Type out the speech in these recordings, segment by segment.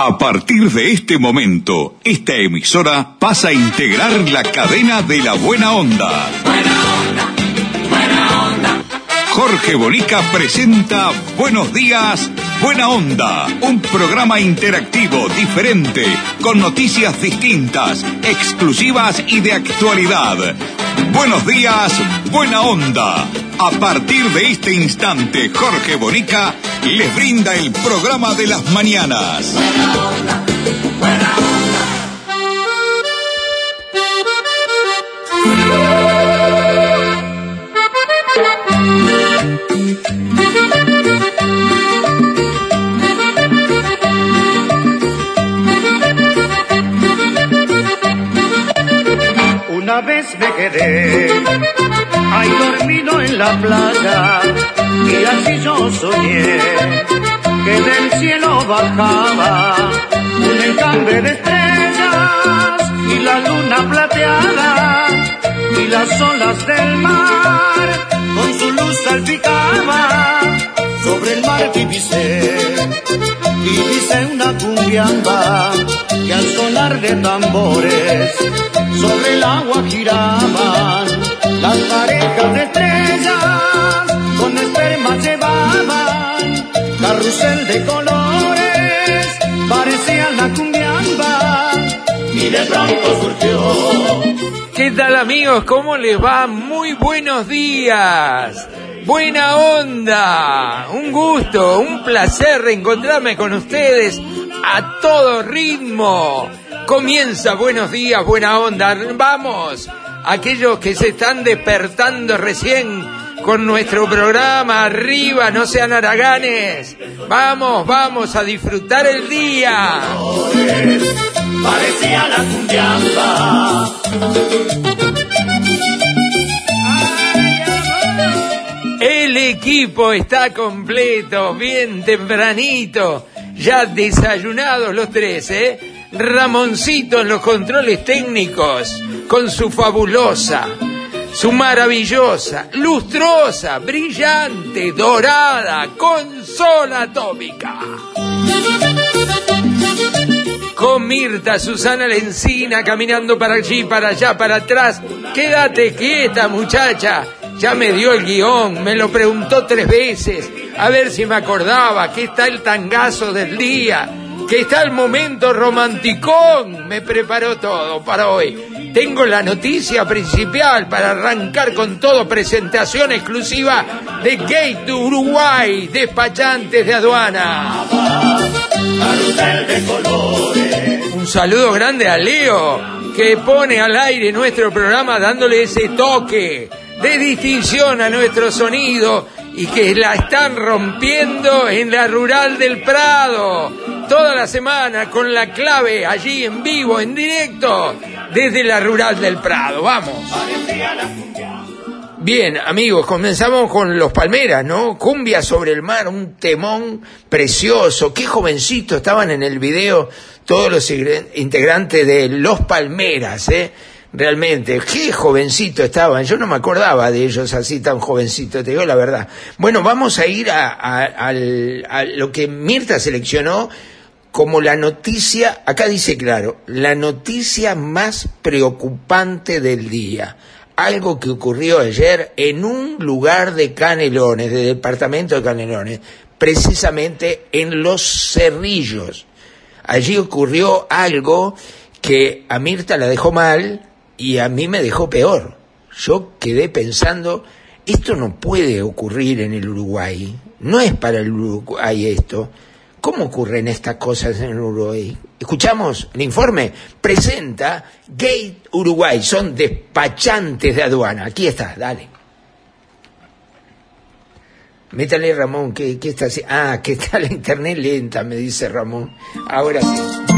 A partir de este momento, esta emisora pasa a integrar la cadena de la buena onda. Buena onda, buena onda. Jorge Bonica presenta Buenos días, Buena Onda, un programa interactivo, diferente, con noticias distintas, exclusivas y de actualidad. Buenos días, Buena Onda. A partir de este instante, Jorge Bonica les brinda el programa de las mañanas. Una vez me quedé ahí dormido en la playa y así yo soñé que del cielo bajaba un enjambre de estrellas y la luna plateada y las olas del mar con su luz salpicaba sobre el mar divisé y divisé una cumbiamba que al sonar de tambores sobre el agua giraban las parejas de estrellas con esperma llevaban carrusel de colores parecía la cumbiamba y de pronto surgió ¿Qué tal amigos? ¿Cómo les va? Muy buenos días. Buena onda. Un gusto, un placer reencontrarme con ustedes a todo ritmo. Comienza Buenos días, buena onda. Vamos, aquellos que se están despertando recién con nuestro programa arriba, no sean haraganes. Vamos, vamos a disfrutar el día. parecía la cumbiamba El equipo está completo, bien tempranito, ya desayunados los tres, ¿eh? Ramoncito en los controles técnicos, con su fabulosa, su maravillosa, lustrosa, brillante, dorada, consola atómica. Con Mirta, Susana Lencina caminando para allí, para allá, para atrás. Quédate quieta, muchacha. Ya me dio el guion, me lo preguntó tres veces, a ver si me acordaba que está el tangazo del día, que está el momento romanticón. Me preparó todo para hoy. Tengo la noticia principal para arrancar con todo, presentación exclusiva de Gate Uruguay, despachantes de aduana. de Un saludo grande a Leo, que pone al aire nuestro programa dándole ese toque de distinción a nuestro sonido y que la están rompiendo en la Rural del Prado. Toda la semana con la clave allí en vivo, en directo, desde la Rural del Prado. Vamos. Bien, amigos, comenzamos con Los Palmeras, ¿no? Cumbia sobre el mar, un temón precioso. Qué jovencito estaban en el video todos los integrantes de Los Palmeras, ¿eh? Realmente, qué jovencito estaban. Yo no me acordaba de ellos así tan jovencitos, te digo la verdad. Bueno, vamos a ir a lo que Mirta seleccionó como la noticia, acá dice claro, la noticia más preocupante del día. Algo que ocurrió ayer en un lugar de Canelones, del departamento de Canelones, precisamente en Los Cerrillos. Allí ocurrió algo que a Mirta la dejó mal y a mí me dejó peor. Yo quedé pensando, esto no puede ocurrir en el Uruguay, no es para el Uruguay esto. ¿Cómo ocurren estas cosas en Uruguay? Escuchamos el informe, presenta Gate Uruguay, son despachantes de aduana. Aquí está, dale. Métale Ramón, ¿qué, qué está haciendo? Ah, que está la internet lenta, me dice Ramón. Ahora sí.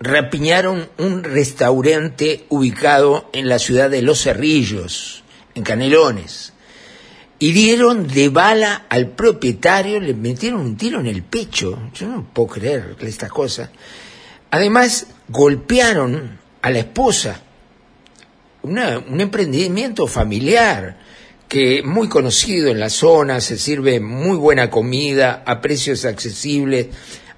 rapiñaron un restaurante ubicado en la ciudad de Los Cerrillos, en Canelones. Hirieron de bala al propietario, le metieron un tiro en el pecho. Yo no puedo creer estas cosas. Además, golpearon a la esposa. Una- un emprendimiento familiar que muy conocido en la zona, se sirve muy buena comida a precios accesibles,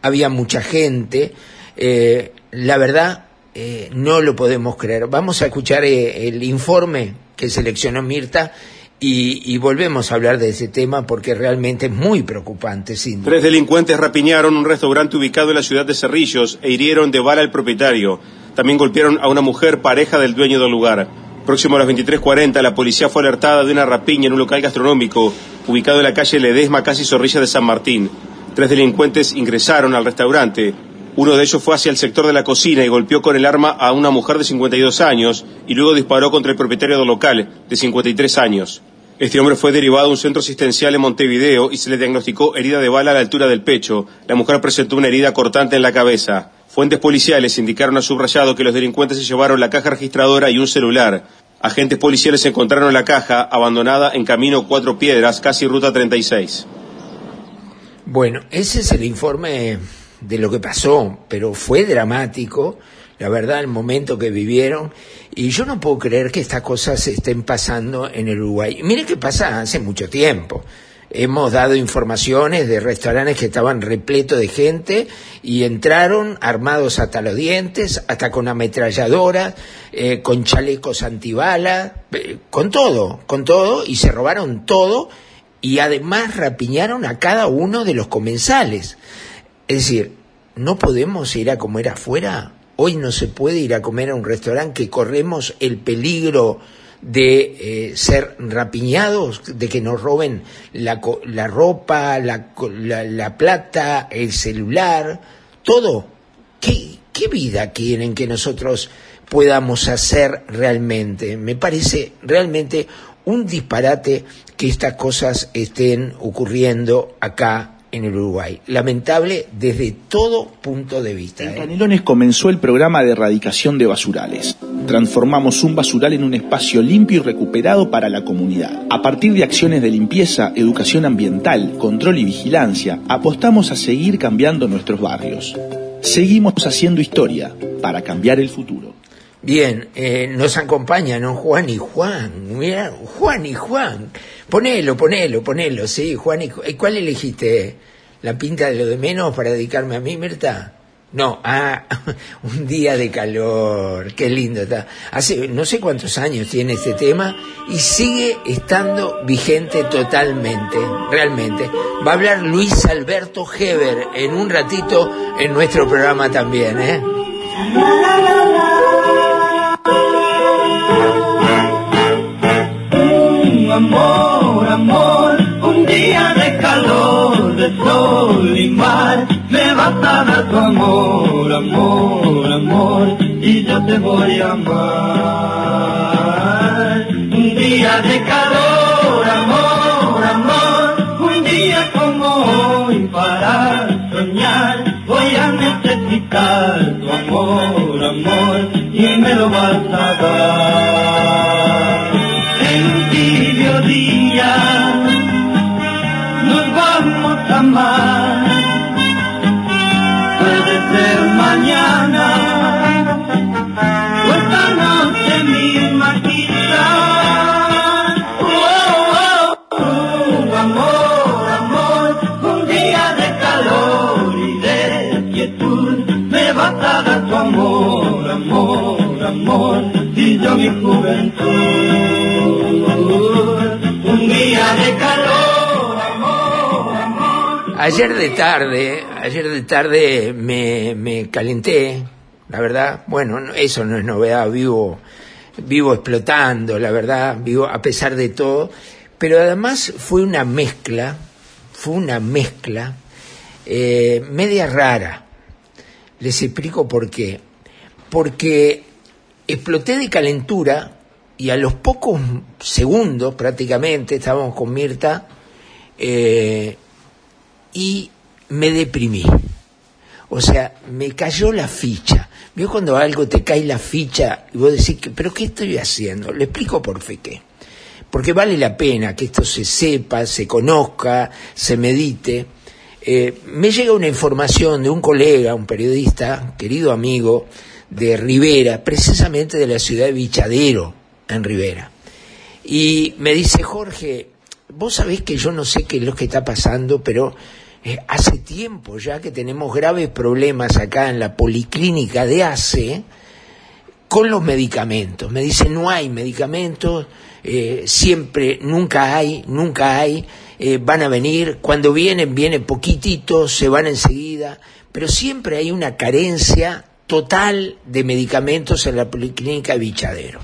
había mucha gente. Eh, la verdad, eh, no lo podemos creer. Vamos a escuchar eh, el informe que seleccionó Mirta y, volvemos a hablar de ese tema porque realmente es muy preocupante, sin. Tres delincuentes rapiñaron un restaurante ubicado en la ciudad de Cerrillos e hirieron de bala al propietario. También golpearon a una mujer pareja del dueño del lugar. Próximo a las 23.40, la policía fue alertada de una rapiña en un local gastronómico ubicado en la calle Ledesma, casi Zorrilla de San Martín. Tres delincuentes ingresaron al restaurante. Uno de ellos fue hacia el sector de la cocina y golpeó con el arma a una mujer de 52 años y luego disparó contra el propietario del local, de 53 años. Este hombre fue derivado a un centro asistencial en Montevideo y se le diagnosticó herida de bala a la altura del pecho. La mujer presentó una herida cortante en la cabeza. Fuentes policiales indicaron a subrayado que los delincuentes se llevaron la caja registradora y un celular. Agentes policiales encontraron la caja abandonada en camino Cuatro Piedras, casi ruta 36. Bueno, ese es el informe de lo que pasó, pero fue dramático, la verdad, el momento que vivieron, y yo no puedo creer que estas cosas estén pasando en el Uruguay. Mire que pasa hace mucho tiempo. Hemos dado informaciones de restaurantes que estaban repletos de gente y entraron armados hasta los dientes, hasta con ametralladoras, eh, con chalecos antibalas, eh, con todo, con todo, y se robaron todo y además rapiñaron a cada uno de los comensales. Es decir, no podemos ir a comer afuera. Hoy no se puede ir a comer a un restaurante que corremos el peligro de eh, ser rapiñados, de que nos roben la, la ropa, la, la, la plata, el celular, todo. ¿Qué, ¿Qué vida quieren que nosotros podamos hacer realmente? Me parece realmente un disparate que estas cosas estén ocurriendo acá en el Uruguay. Lamentable desde todo punto de vista. En ¿eh? Canelones comenzó el programa de erradicación de basurales. Transformamos un basural en un espacio limpio y recuperado para la comunidad. A partir de acciones de limpieza, educación ambiental, control y vigilancia, apostamos a seguir cambiando nuestros barrios. Seguimos haciendo historia para cambiar el futuro. Bien, eh, nos acompañan ¿no? Juan y Juan. Mira, Juan y Juan. Ponelo, ponelo, ponelo, sí, Juan y Juan. ¿Cuál elegiste? ¿La pinta de lo de menos para dedicarme a mí, Mirta? No, ah, un día de calor, qué lindo está. Hace no sé cuántos años tiene este tema y sigue estando vigente totalmente, realmente. Va a hablar Luis Alberto Heber en un ratito en nuestro programa también, ¿eh? Amor, amor, un día de calor, de sol y mar, me vas a dar tu amor, amor, amor, y yo te voy a amar. Un día de calor, amor, amor, un día como hoy para soñar, voy a necesitar tu amor, amor, y me lo vas a dar. Día nos vamos a amar. Puede ser mañana o esta noche misma quizás. Oh, oh, oh, amor, amor, un día de calor y de quietud me vas a dar tu amor, amor, amor, y yo mi De calor, amor, amor. Ayer de tarde, ayer de tarde me, me calenté, la verdad, bueno, no- eso no es novedad, vivo, vivo explotando, la verdad, vivo a pesar de todo, pero además fue una mezcla, fue una mezcla eh, media rara. Les explico por qué. Porque exploté de calentura y a los pocos segundos prácticamente, estábamos con Mirta, eh, y me deprimí. O sea, me cayó la ficha. ¿Vio cuando algo te cae la ficha y vos decís, pero ¿qué estoy haciendo? Le explico por fe qué. Porque vale la pena que esto se sepa, se conozca, se medite. Eh, me llega una información de un colega, un periodista, querido amigo de Rivera, precisamente de la ciudad de Vichadero, en Rivera. Y me dice, Jorge, vos sabés que yo no sé qué es lo que está pasando, pero eh, hace tiempo ya que tenemos graves problemas acá en la policlínica de ACE con los medicamentos. Me dice, no hay medicamentos, eh, siempre, nunca hay, nunca hay, eh, van a venir, cuando vienen, vienen poquititos, se van enseguida, pero siempre hay una carencia total de medicamentos en la policlínica de Bichadero.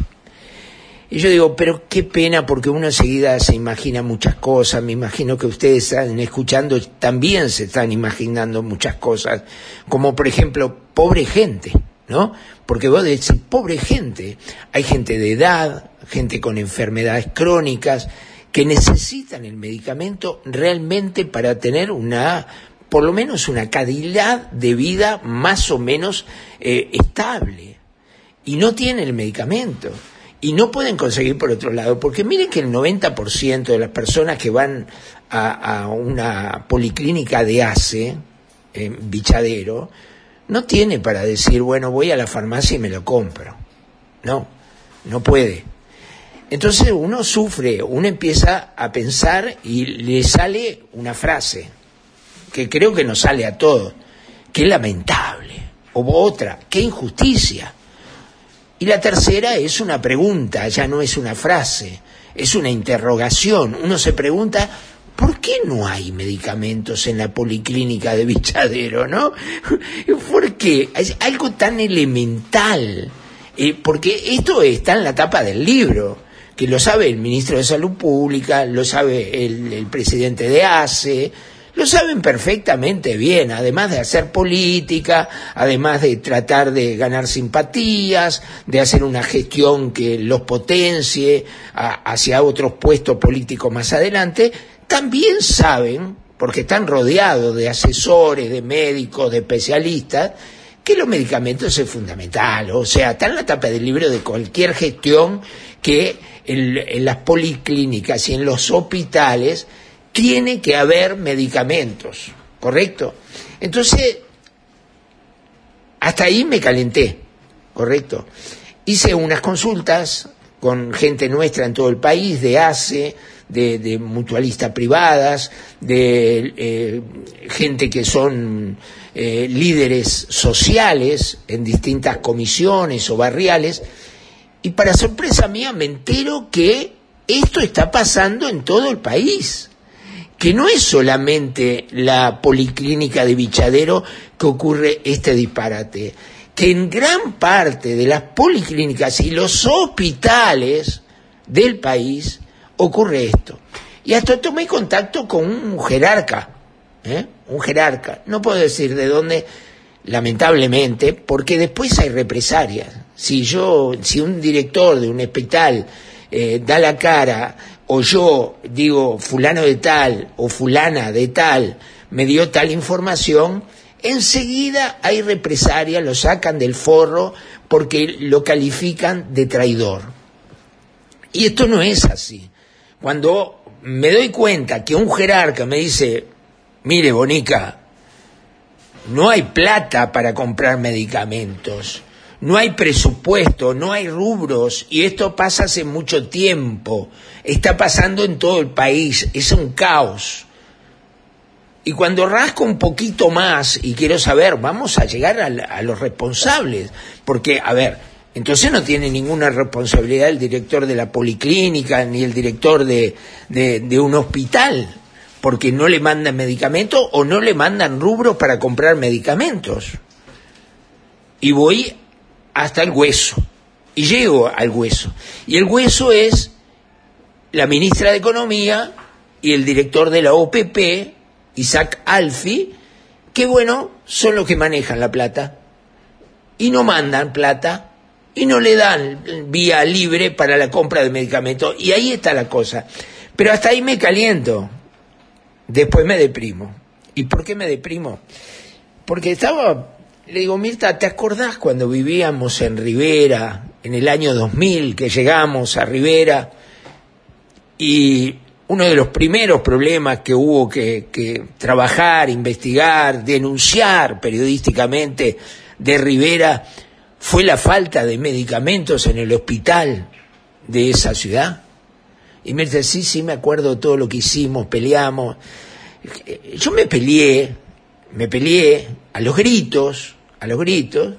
Y yo digo, pero qué pena porque uno enseguida se imagina muchas cosas, me imagino que ustedes están escuchando, también se están imaginando muchas cosas, como por ejemplo, pobre gente, ¿no? Porque vos decís, pobre gente, hay gente de edad, gente con enfermedades crónicas, que necesitan el medicamento realmente para tener una, por lo menos una calidad de vida más o menos eh, estable. Y no tienen el medicamento y no pueden conseguir por otro lado, porque miren que el 90% de las personas que van a, una policlínica de ACE, en Bichadero, no tiene para decir, bueno, voy a la farmacia y me lo compro. No, no puede. Entonces uno sufre, uno empieza a pensar y le sale una frase, que creo que nos sale a todos, qué lamentable, o otra, qué injusticia. Y la tercera es una pregunta, ya no es una frase, es una interrogación. Uno se pregunta, ¿por qué no hay medicamentos en la policlínica de Bichadero, no? ¿Por qué? Es algo tan elemental. Eh, porque esto está en la tapa del libro, que lo sabe el ministro de Salud Pública, lo sabe el, el presidente de ACE, lo saben perfectamente bien, además de hacer política, además de tratar de ganar simpatías, de hacer una gestión que los potencie a, hacia otros puestos políticos más adelante, también saben, porque están rodeados de asesores, de médicos, de especialistas, que los medicamentos es fundamental. O sea, está en la tapa del libro de cualquier gestión que en, en las policlínicas y en los hospitales tiene que haber medicamentos, ¿correcto? Entonces, hasta ahí me calenté, ¿correcto? Hice unas consultas con gente nuestra en todo el país, de ACE, de, mutualistas privadas, de eh, gente que son eh, líderes sociales en distintas comisiones o barriales, y para sorpresa mía me entero que esto está pasando en todo el país que no es solamente la policlínica de Bichadero que ocurre este disparate, que en gran parte de las policlínicas y los hospitales del país ocurre esto. Y hasta tomé contacto con un jerarca, ¿eh? un jerarca, no puedo decir de dónde, lamentablemente, porque después hay represalias. Si yo, si un director de un hospital eh, da la cara o yo digo fulano de tal o fulana de tal me dio tal información, enseguida hay represalia, lo sacan del forro porque lo califican de traidor. Y esto no es así. Cuando me doy cuenta que un jerarca me dice, mire, Bonica, no hay plata para comprar medicamentos, no hay presupuesto, no hay rubros, y esto pasa hace mucho tiempo, está pasando en todo el país, es un caos. Y cuando rasco un poquito más y quiero saber, vamos a llegar a, los responsables, porque, a ver, entonces no tiene ninguna responsabilidad el director de la policlínica ni el director de, de, de un hospital, porque no le mandan medicamentos o no le mandan rubros para comprar medicamentos. Y voy hasta el hueso, y llego al hueso. Y el hueso es la ministra de Economía y el director de la OPP, Isaac Alfi, que bueno, son los que manejan la plata. Y no mandan plata y no le dan vía libre para la compra de medicamentos. Y ahí está la cosa. Pero hasta ahí me caliento. Después me deprimo. ¿Y por qué me deprimo? porque estaba, le digo, Mirta, ¿te acordás cuando vivíamos en Rivera, en el año 2000, que llegamos a Rivera, y uno de los primeros problemas que hubo que, trabajar, investigar, denunciar periodísticamente de Rivera fue la falta de medicamentos en el hospital de esa ciudad? Y me dice, sí, sí, me acuerdo todo lo que hicimos, peleamos. Yo me peleé, me peleé a los gritos, a los gritos,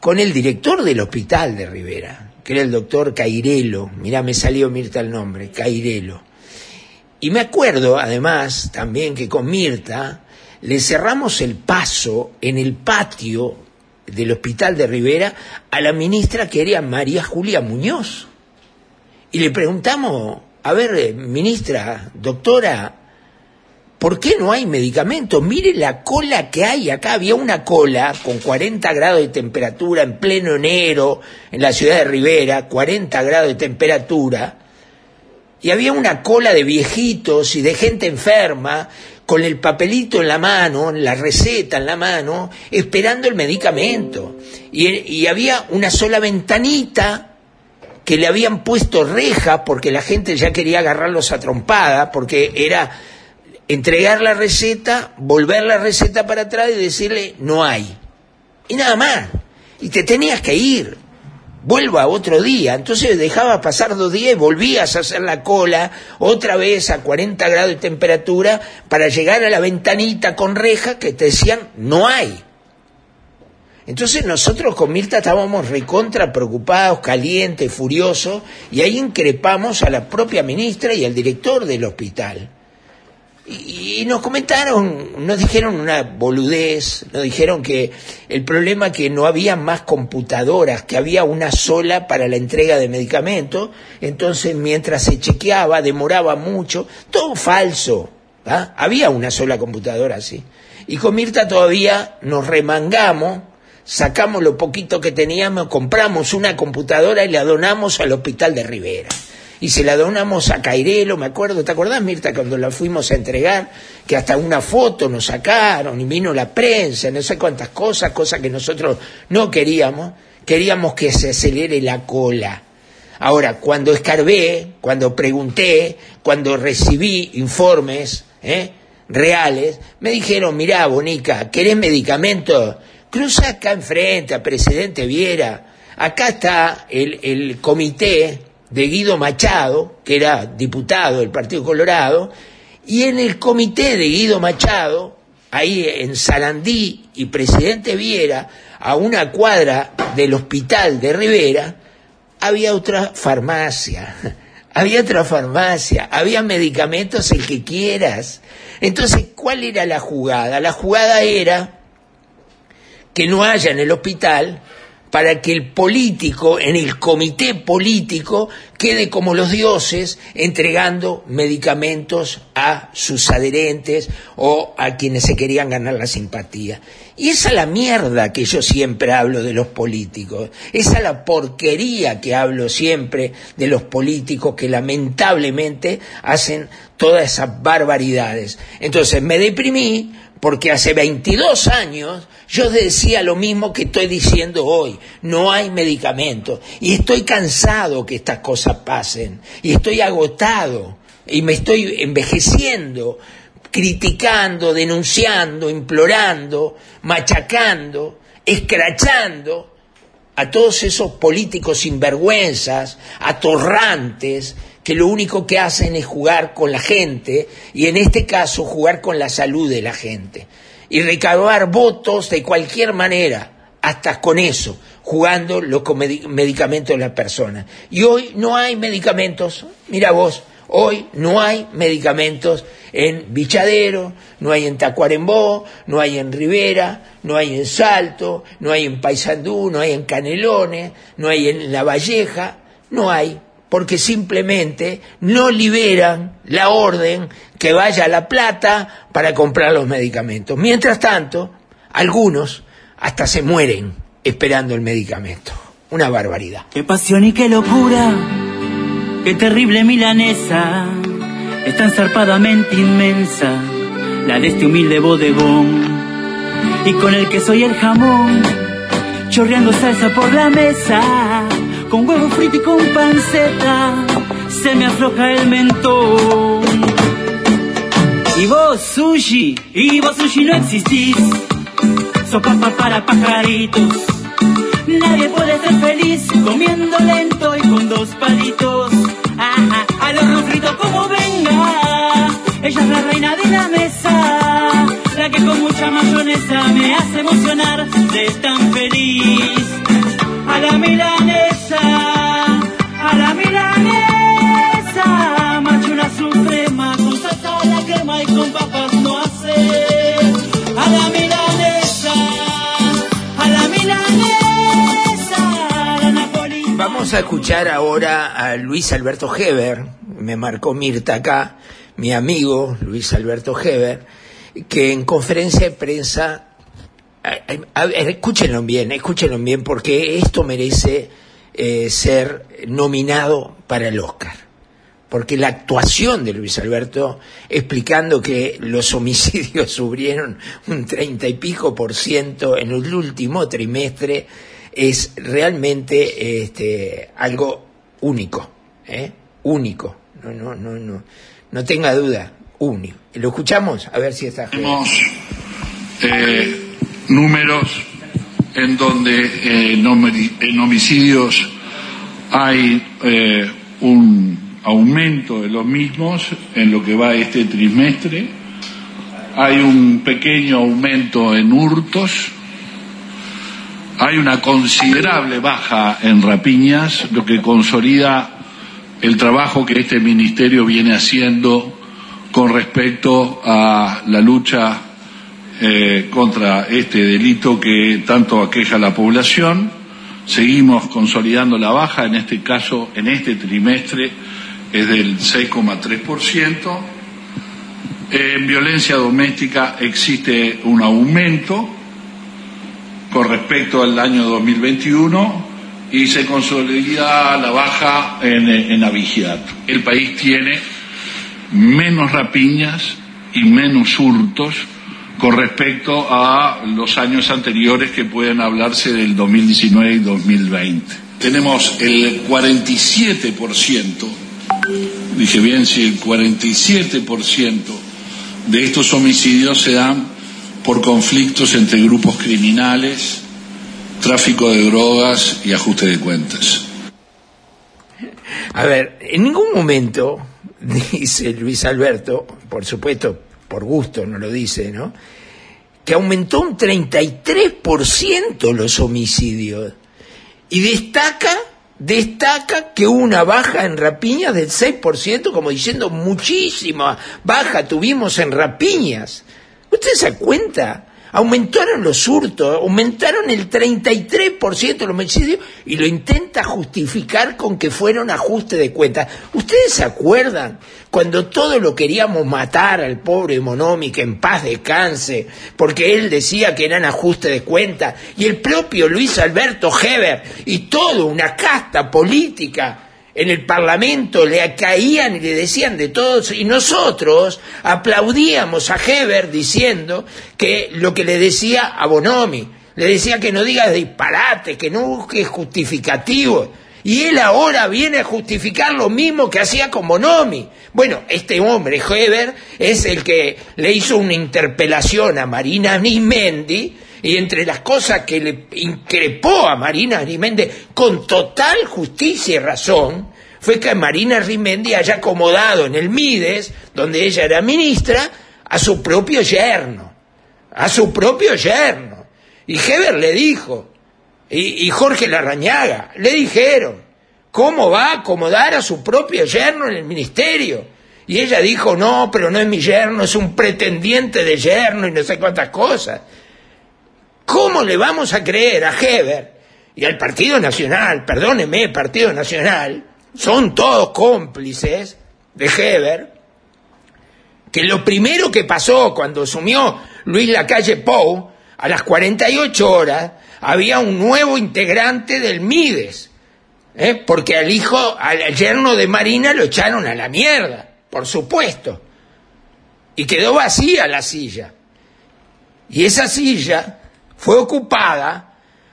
con el director del hospital de Rivera, que era el doctor Cairelo. Mirá, me salió Mirta el nombre, Cairelo. Y me acuerdo, además, también que con Mirta le cerramos el paso en el patio del hospital de Rivera a la ministra que era María Julia Muñoz. Y le preguntamos, a ver, eh, ministra, doctora, ¿por qué no hay medicamentos? Mire la cola que hay acá. Había una cola con 40 grados de temperatura en pleno enero en la ciudad de Rivera, 40 grados de temperatura. Y había una cola de viejitos y de gente enferma con el papelito en la mano, la receta en la mano, esperando el medicamento. Y, y había una sola ventanita que le habían puesto reja porque la gente ya quería agarrarlos a trompada, porque era entregar la receta, volver la receta para atrás y decirle no hay. Y nada más. Y te tenías que ir. Vuelva otro día. Entonces dejaba pasar dos días y volvías a hacer la cola otra vez a 40 grados de temperatura para llegar a la ventanita con reja que te decían no hay. Entonces nosotros con Mirta estábamos recontra preocupados, calientes, furiosos, y ahí increpamos a la propia ministra y al director del hospital. Y, nos comentaron, nos dijeron una boludez, nos dijeron que el problema que no había más computadoras, que había una sola para la entrega de medicamentos, entonces mientras se chequeaba demoraba mucho, todo falso, ¿ah? había una sola computadora así. Y con Mirta todavía nos remangamos sacamos lo poquito que teníamos, compramos una computadora y la donamos al hospital de Rivera. Y se la donamos a Cairelo, me acuerdo, ¿te acordás Mirta cuando la fuimos a entregar? Que hasta una foto nos sacaron y vino la prensa, no sé cuántas cosas, cosas que nosotros no queríamos, queríamos que se acelere la cola. Ahora, cuando escarbé, cuando pregunté, cuando recibí informes ¿eh? reales, me dijeron, mirá, Bonica, ¿querés medicamentos? Cruza acá enfrente a presidente Viera. Acá está el, el comité de Guido Machado, que era diputado del Partido Colorado, y en el comité de Guido Machado, ahí en Salandí y Presidente Viera, a una cuadra del hospital de Rivera, había otra farmacia, había otra farmacia, había medicamentos el que quieras. Entonces, ¿cuál era la jugada? La jugada era que no haya en el hospital para que el político, en el comité político, quede como los dioses entregando medicamentos a sus adherentes o a quienes se querían ganar la simpatía. Y esa es la mierda que yo siempre hablo de los políticos, esa es la porquería que hablo siempre de los políticos que lamentablemente hacen todas esas barbaridades. Entonces me deprimí porque hace 22 años yo decía lo mismo que estoy diciendo hoy, no hay medicamentos. Y estoy cansado que estas cosas pasen. Y estoy agotado. Y me estoy envejeciendo, criticando, denunciando, implorando, machacando, escrachando a todos esos políticos sinvergüenzas, atorrantes, que lo único que hacen es jugar con la gente y en este caso jugar con la salud de la gente y recabar votos de cualquier manera, hasta con eso, jugando los medicamentos de la persona. Y hoy no hay medicamentos, mira vos, hoy no hay medicamentos en Bichadero, no hay en Tacuarembó, no hay en Rivera, no hay en Salto, no hay en Paysandú, no hay en Canelones, no hay en La Valleja, no hay porque simplemente no liberan la orden que vaya a La Plata para comprar los medicamentos. Mientras tanto, algunos hasta se mueren esperando el medicamento. Una barbaridad. Qué pasión y qué locura, qué terrible milanesa, es tan zarpadamente inmensa la de este humilde bodegón. y con el queso y el jamón, chorreando salsa por la mesa, con huevo frito y con panceta, se me afloja el mentón. Y vos, sushi, y vos, sushi, no existís. Sos papa para pajaritos. Nadie puede ser feliz comiendo lento y con dos palitos. Ajá, al horno como venga. Ella es la reina de la mesa. La que con mucha mayonesa me hace emocionar de tan feliz. A la milanesa, a la Vamos a escuchar ahora a Luis Alberto Heber, me marcó Mirta acá, mi amigo Luis Alberto Heber, que en conferencia de prensa, escúchenlo bien, escúchenlo bien, porque esto merece eh, ser nominado para el Oscar. Porque la actuación de Luis Alberto explicando que los homicidios subieron un treinta y pico por ciento en el último trimestre es realmente este, algo único, ¿eh? único, no, no, no, no, no tenga duda, único. ¿Lo escuchamos? A ver si está. Tenemos eh, números en donde eh, en homi- en homicidios hay eh, un aumento de los mismos en lo que va este trimestre. Hay un pequeño aumento en hurtos. Hay una considerable baja en rapiñas, lo que consolida el trabajo que este ministerio viene haciendo con respecto a la lucha eh, contra este delito que tanto aqueja a la población. Seguimos consolidando la baja, en este caso, en este trimestre, es del 6,3%. En violencia doméstica existe un aumento con respecto al año 2021 y se consolida la baja en, en abigeato. El país tiene menos rapiñas y menos hurtos con respecto a los años anteriores que pueden hablarse del 2019 y 2020. Tenemos el 47%, dije bien, si el 47% de estos homicidios se dan por conflictos entre grupos criminales, tráfico de drogas y ajuste de cuentas. A ver, en ningún momento dice Luis Alberto, por supuesto, por gusto no lo dice, ¿no? Que aumentó un 33% los homicidios. Y destaca, destaca que hubo una baja en rapiñas del 6%, como diciendo muchísima baja tuvimos en rapiñas. ¿Usted se cuenta? Aumentaron los hurtos, aumentaron el 33% los homicidios y lo intenta justificar con que fueron ajuste de cuentas. ¿Ustedes se acuerdan cuando todo lo queríamos matar al pobre Monomi que en paz descanse porque él decía que eran ajuste de cuentas y el propio Luis Alberto Heber y toda una casta política en el Parlamento le caían y le decían de todos, y nosotros aplaudíamos a Heber diciendo que lo que le decía a Bonomi, le decía que no diga disparate, que no busque justificativos. Y él ahora viene a justificar lo mismo que hacía con Bonomi. Bueno, este hombre, Heber, es el que le hizo una interpelación a Marina Nismendi, y entre las cosas que le increpó a Marina Rimendi con total justicia y razón, fue que Marina Rimendi haya acomodado en el Mides, donde ella era ministra, a su propio yerno, a su propio yerno. Y Heber le dijo, y, y Jorge Larrañaga, le dijeron, ¿cómo va a acomodar a su propio yerno en el ministerio? Y ella dijo, no, pero no es mi yerno, es un pretendiente de yerno y no sé cuántas cosas. ¿Cómo le vamos a creer a Heber y al Partido Nacional, perdóneme, Partido Nacional, son todos cómplices de Heber, que lo primero que pasó cuando asumió Luis Lacalle Pou, a las 48 horas, había un nuevo integrante del Mides, ¿eh? porque al hijo, al yerno de Marina lo echaron a la mierda, por supuesto, y quedó vacía la silla. Y esa silla fue ocupada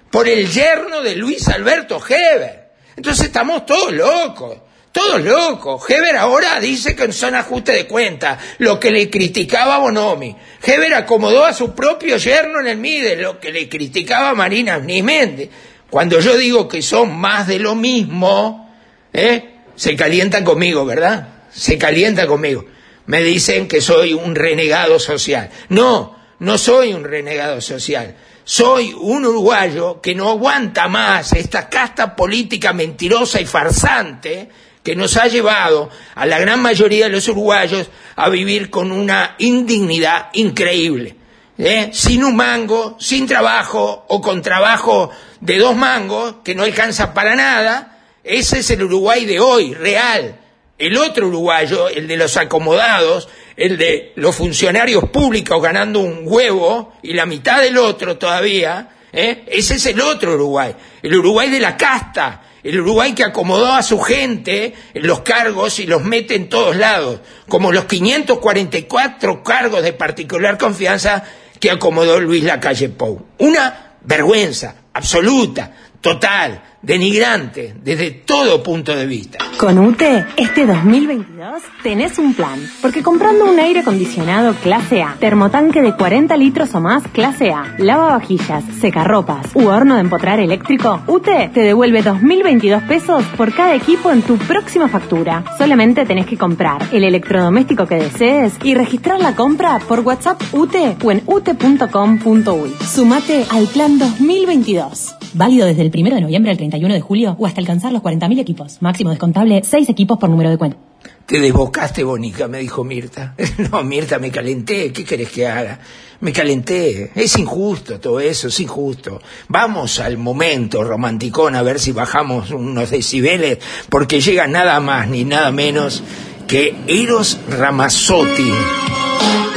por el yerno de Luis Alberto Heber. Entonces estamos todos locos, todos locos. Heber ahora dice que son ajustes de cuenta, lo que le criticaba Bonomi. Heber acomodó a su propio yerno en el MIDE, lo que le criticaba Marina Méndez. Cuando yo digo que son más de lo mismo, ¿eh? se calientan conmigo, ¿verdad? Se calientan conmigo. Me dicen que soy un renegado social. No, no soy un renegado social. Soy un uruguayo que no aguanta más esta casta política mentirosa y farsante que nos ha llevado a la gran mayoría de los uruguayos a vivir con una indignidad increíble. ¿eh? Sin un mango, sin trabajo o con trabajo de dos mangos que no alcanza para nada. Ese es el Uruguay de hoy, real. El otro uruguayo, el de los acomodados, el de los funcionarios públicos ganando un huevo y la mitad del otro todavía, ¿eh? ese es el otro Uruguay, el Uruguay de la casta, el Uruguay que acomodó a su gente en los cargos y los mete en todos lados, como los 544 cargos de particular confianza que acomodó Luis Lacalle Pou. Una vergüenza absoluta, total, denigrante desde todo punto de vista. Con UTE, este 2022 tenés un plan, porque comprando un aire acondicionado clase A, termotanque de 40 litros o más clase A, lavavajillas, secarropas u horno de empotrar eléctrico, UTE te devuelve 2.022 pesos por cada equipo en tu próxima factura. Solamente tenés que comprar el electrodoméstico que desees y registrar la compra por WhatsApp UTE o en ute.com.uy. Sumate al plan 2022. Válido desde el 1 de noviembre al 31 de julio o hasta alcanzar los 40.000 equipos. Máximo descontable 6 equipos por número de cuenta. Te desbocaste, Bonica, me dijo Mirta. No, Mirta, me calenté. ¿Qué querés que haga? Me calenté. Es injusto todo eso, es injusto. Vamos al momento romanticón a ver si bajamos unos decibeles, porque llega nada más ni nada menos que Eros Ramazzotti.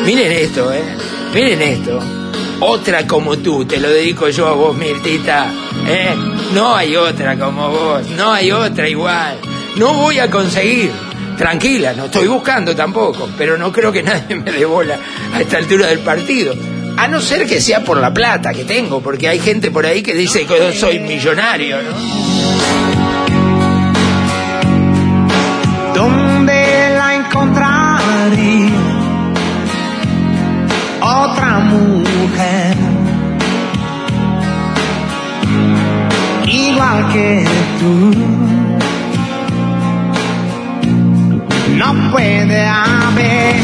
Miren esto, ¿eh? Miren esto. Otra como tú, te lo dedico yo a vos, Mirtita. ¿eh? No hay otra como vos, no hay otra igual. No voy a conseguir. Tranquila, no estoy buscando tampoco, pero no creo que nadie me dé bola a esta altura del partido. A no ser que sea por la plata que tengo, porque hay gente por ahí que dice que soy millonario, ¿no? ¿Dónde la encontraría? Otra mujer. Igual que tú. No puede haber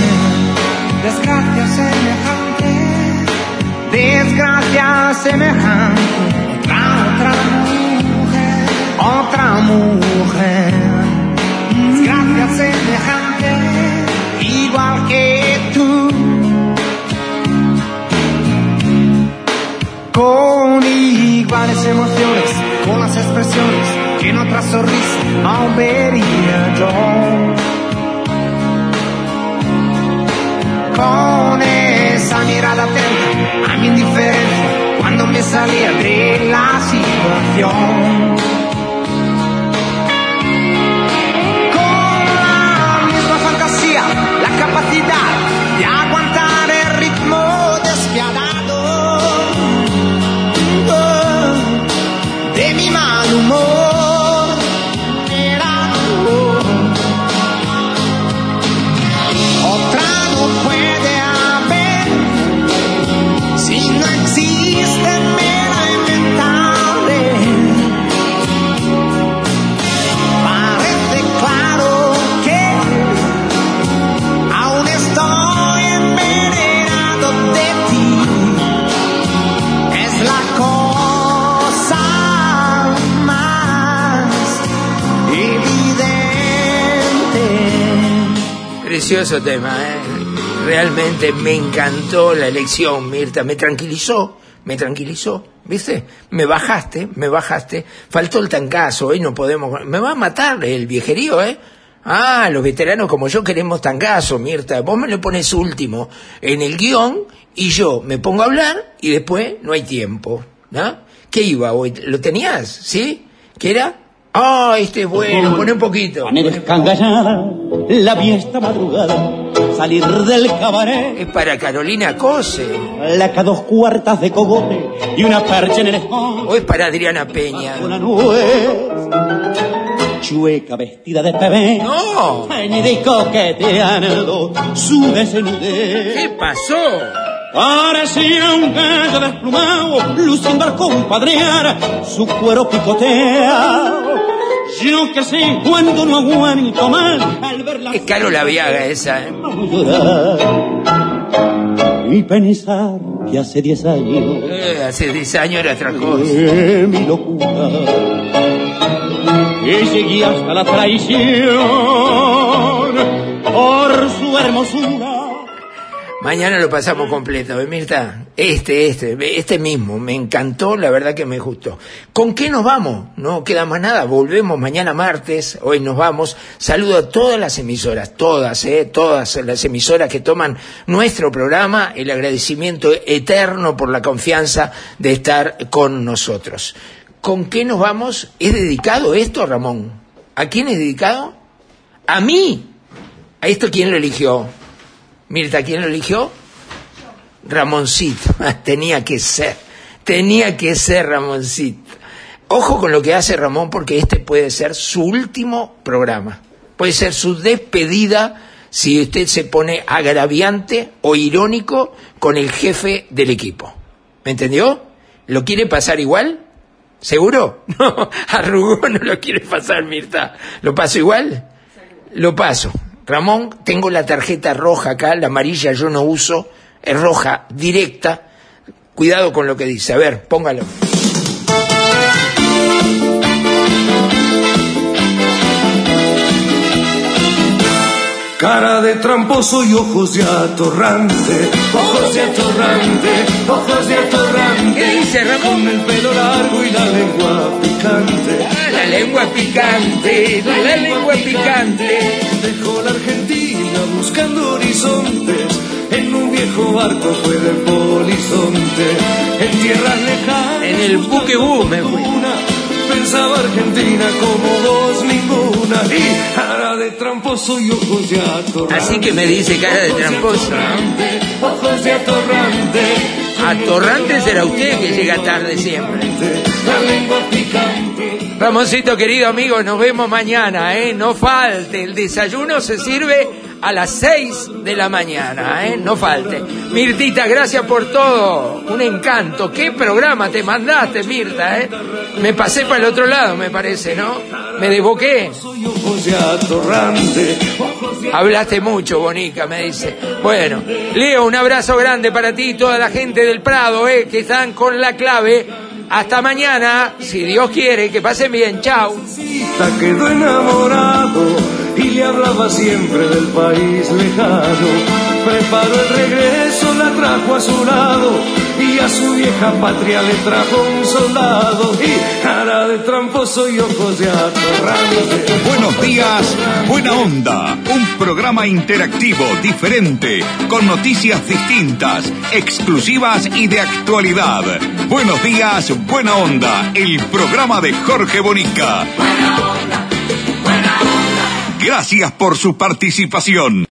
desgracia semejante, desgracia semejante, otra, otra mujer, otra mujer, desgracia semejante, expresiones que en otra sonrisa aún vería yo. Con esa mirada atenta a mi indiferencia cuando me salía de la situación. Precioso tema, ¿eh? Realmente me encantó la elección, Mirta. Me tranquilizó, me tranquilizó. ¿Viste? Me bajaste, me bajaste. Faltó el tancazo, hoy no podemos. Me va a matar el viejerío, ¿eh? Ah, los veteranos como yo queremos tangazo, Mirta. Vos me lo pones último en el guion y yo me pongo a hablar y después no hay tiempo. ¿No? ¿Qué iba hoy? ¿Lo tenías? ¿Sí? ¿Qué era? Ah, este es bueno, pone un poquito. La fiesta madrugada, salir del cabaret. Es para Carolina Cose. Laca dos cuartas de cogote y una percha en el escote. O es para Adriana Peña. Una nuez chueca vestida de bebé. No. Y coqueteando su desnudez. ¿Qué pasó? Parecía un gallo desplumado, luciendo al compadrear su cuero picoteado. Yo que sé cuando no aguanto mal al verla. Es caro la viaga esa, ¿eh? Y pensar que hace 10 años. Eh, hace 10 años era otra cosa. Eh, mi locura. Y seguía hasta la traición por su hermosura. Mañana lo pasamos completo, ¿eh, Mirta? Este, este, este mismo, me encantó, la verdad que me gustó. ¿Con qué nos vamos? No queda más nada, volvemos mañana martes, hoy nos vamos. Saludo a todas las emisoras, todas, eh, todas las emisoras que toman nuestro programa, el agradecimiento eterno por la confianza de estar con nosotros. ¿Con qué nos vamos? ¿Es dedicado esto, Ramón? ¿A quién es dedicado? ¿A mí? ¿A esto quién lo eligió? Mirta, ¿quién lo eligió? Ramoncito. Tenía que ser. Tenía que ser Ramoncito. Ojo con lo que hace Ramón porque este puede ser su último programa. Puede ser su despedida si usted se pone agraviante o irónico con el jefe del equipo. ¿Me entendió? ¿Lo quiere pasar igual? ¿Seguro? No, arrugó, no lo quiere pasar, Mirta. ¿Lo paso igual? Lo paso. Ramón, tengo la tarjeta roja acá, la amarilla yo no uso, es roja, directa. Cuidado con lo que dice. A ver, póngalo. Cara de tramposo y ojos de atorrante, ojos de atorrante, ojos de atorrante. ¿Qué dice Ramón? Con el pelo largo y la lengua picante. La lengua picante, la lengua picante. Dejó la Argentina buscando horizontes. En un viejo barco fue de polizonte. En tierras lejanas. En el buque boom me fui. Pensaba Argentina como dos ninguna. Y cara de tramposo y ojos de atorrante. Así que me dice cara de tramposo. Ojos de atorrante. Atorrante será usted que llega tarde siempre. Ramoncito, querido amigo, nos vemos mañana, ¿eh? No falte. El desayuno se sirve a las 6 de la mañana, ¿eh? No falte. Mirtita, gracias por todo. Un encanto. ¿Qué programa te mandaste, Mirta, eh? Me pasé para el otro lado, me parece, ¿no? Me desboqué. Hablaste mucho, Bonica, me dice. Bueno, Leo, un abrazo grande para ti y toda la gente del Prado, ¿eh? Que están con la clave. Hasta mañana, si Dios quiere, que pasen bien. Chao. quedó enamorado y le hablaba siempre del país lejano. Preparó el regreso, la trajo a su lado y a su vieja patria le trajo un soldado y cara de tramposo y ojos de atorrante. Buenos días, buena onda. Un programa interactivo, diferente, con noticias distintas, exclusivas y de actualidad. Buenos días, buena onda. El programa de Jorge Bonica. Gracias por su participación.